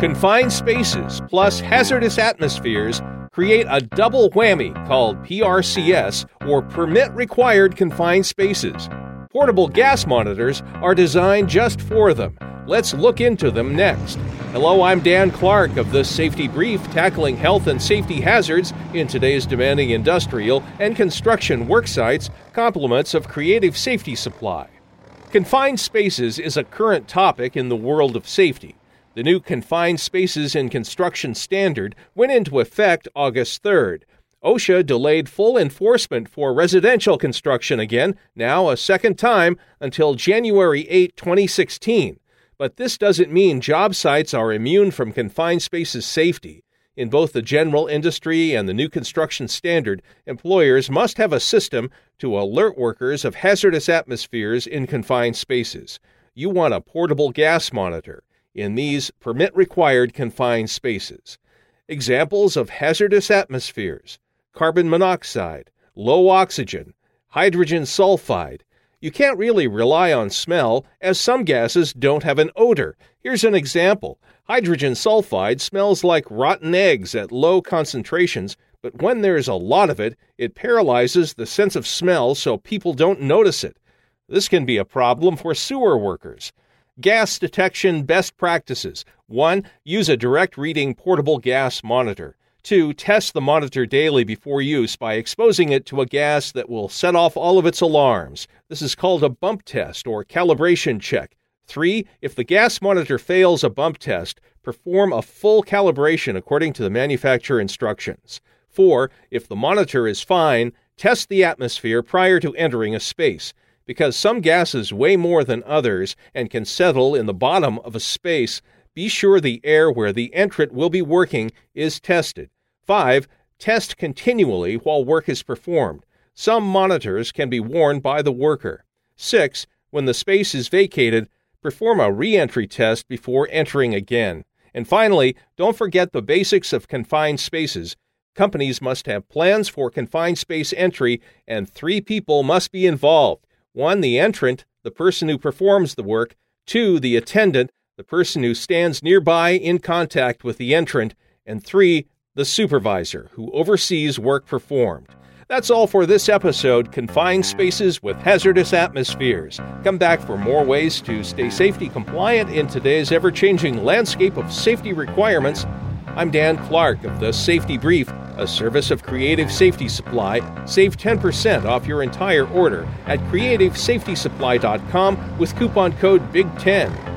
Confined spaces plus hazardous atmospheres create a double whammy called PRCS or Permit Required Confined Spaces. Portable gas monitors are designed just for them. Let's look into them next. Hello, I'm Dan Clark of the Safety Brief, tackling health and safety hazards in today's demanding industrial and construction work sites, compliments of Creative Safety Supply. Confined spaces is a current topic in the world of safety. The new Confined Spaces in Construction standard went into effect August 3rd. OSHA delayed full enforcement for residential construction again, now a second time, until January 8, 2016. But this doesn't mean job sites are immune from confined spaces safety. In both the general industry and the new construction standard, employers must have a system to alert workers of hazardous atmospheres in confined spaces. You want a portable gas monitor in these permit required confined spaces. Examples of hazardous atmospheres carbon monoxide, low oxygen, hydrogen sulfide. You can't really rely on smell, as some gases don't have an odor. Here's an example Hydrogen sulfide smells like rotten eggs at low concentrations, but when there's a lot of it, it paralyzes the sense of smell so people don't notice it. This can be a problem for sewer workers. Gas detection best practices 1. Use a direct reading portable gas monitor. 2. Test the monitor daily before use by exposing it to a gas that will set off all of its alarms. This is called a bump test or calibration check. Three, if the gas monitor fails a bump test, perform a full calibration according to the manufacturer instructions. Four, if the monitor is fine, test the atmosphere prior to entering a space. Because some gases weigh more than others and can settle in the bottom of a space, be sure the air where the entrant will be working is tested. 5. Test continually while work is performed. Some monitors can be worn by the worker. 6. When the space is vacated, Perform a re entry test before entering again. And finally, don't forget the basics of confined spaces. Companies must have plans for confined space entry, and three people must be involved one, the entrant, the person who performs the work, two, the attendant, the person who stands nearby in contact with the entrant, and three, the supervisor, who oversees work performed. That's all for this episode Confined Spaces with Hazardous Atmospheres. Come back for more ways to stay safety compliant in today's ever changing landscape of safety requirements. I'm Dan Clark of the Safety Brief, a service of Creative Safety Supply. Save 10% off your entire order at creativesafetysupply.com with coupon code BIG10.